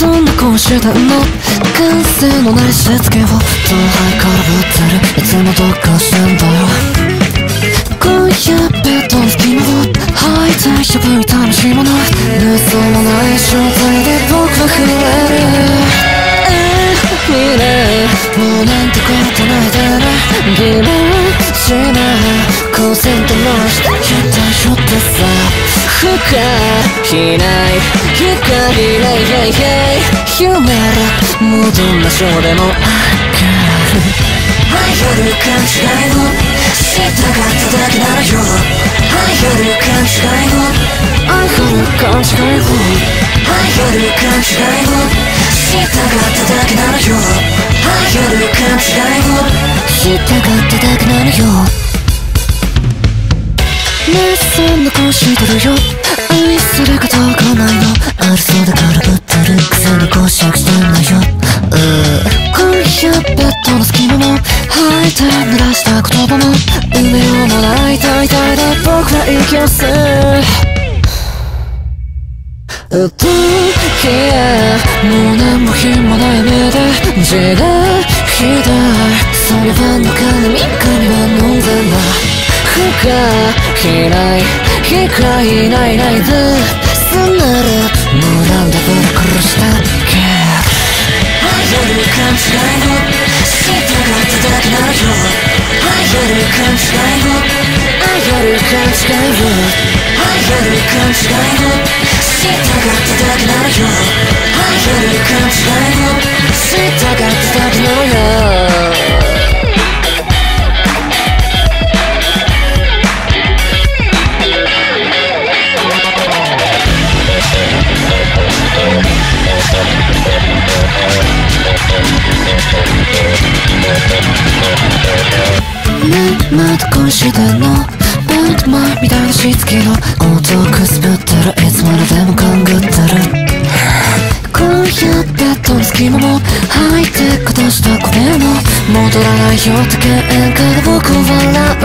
してんの完成のないしつけを東杯からぶってるいつもどっかしてんだよ今夜ベッドの隙間を吐いてしゃぶり試しもない盗まない状態で僕は触れるえー未来もうなんてことないでね疑問しないコンセントの下ひったひょってさ深いない光ないないない夢らもうどんなショーでも明る愛よる勘違いを知ったかっただけならよ。愛よる勘違いを愛よる勘違いを愛よる勘違いを知ったかっただけならよ。愛よる勘違いを知ったかっただけならよ。ねえそんな顔してるよ。愛することがないの。あるそうだからぶっッドの隙間も吐いて濡らした言葉も夢をもらいたいたいで僕ら息を吸ううっときもう何も暇もない目で字がひどいその場の金三日には飲んでない深いない光ないないですなるもうなんでぶら殺したっけ愛よる勘違い愛よる勘違いを愛よ。る勘違いを愛よる勘違いを知ったかっただけならよ。ねえまだ恋してんのバンドマンみたいなしつけの音をくすぶってるいつまででも勘ぐってる今夜ベッドの隙間も吐いて片した声も戻らないよって喧嘩で僕を笑う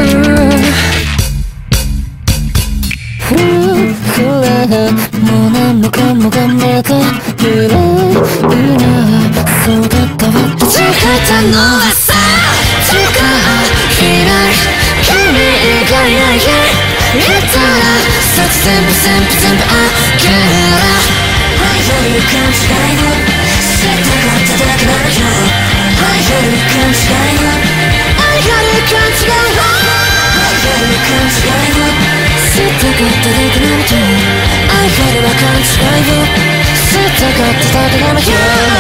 言ったらさ全部全部全部あげる愛よる勘違いを知ったかっただけならよ愛よる勘違いを愛よる勘違いを愛よる勘違いを知ったかっただけならよ愛よるは勘違いを知ったかっただけならよ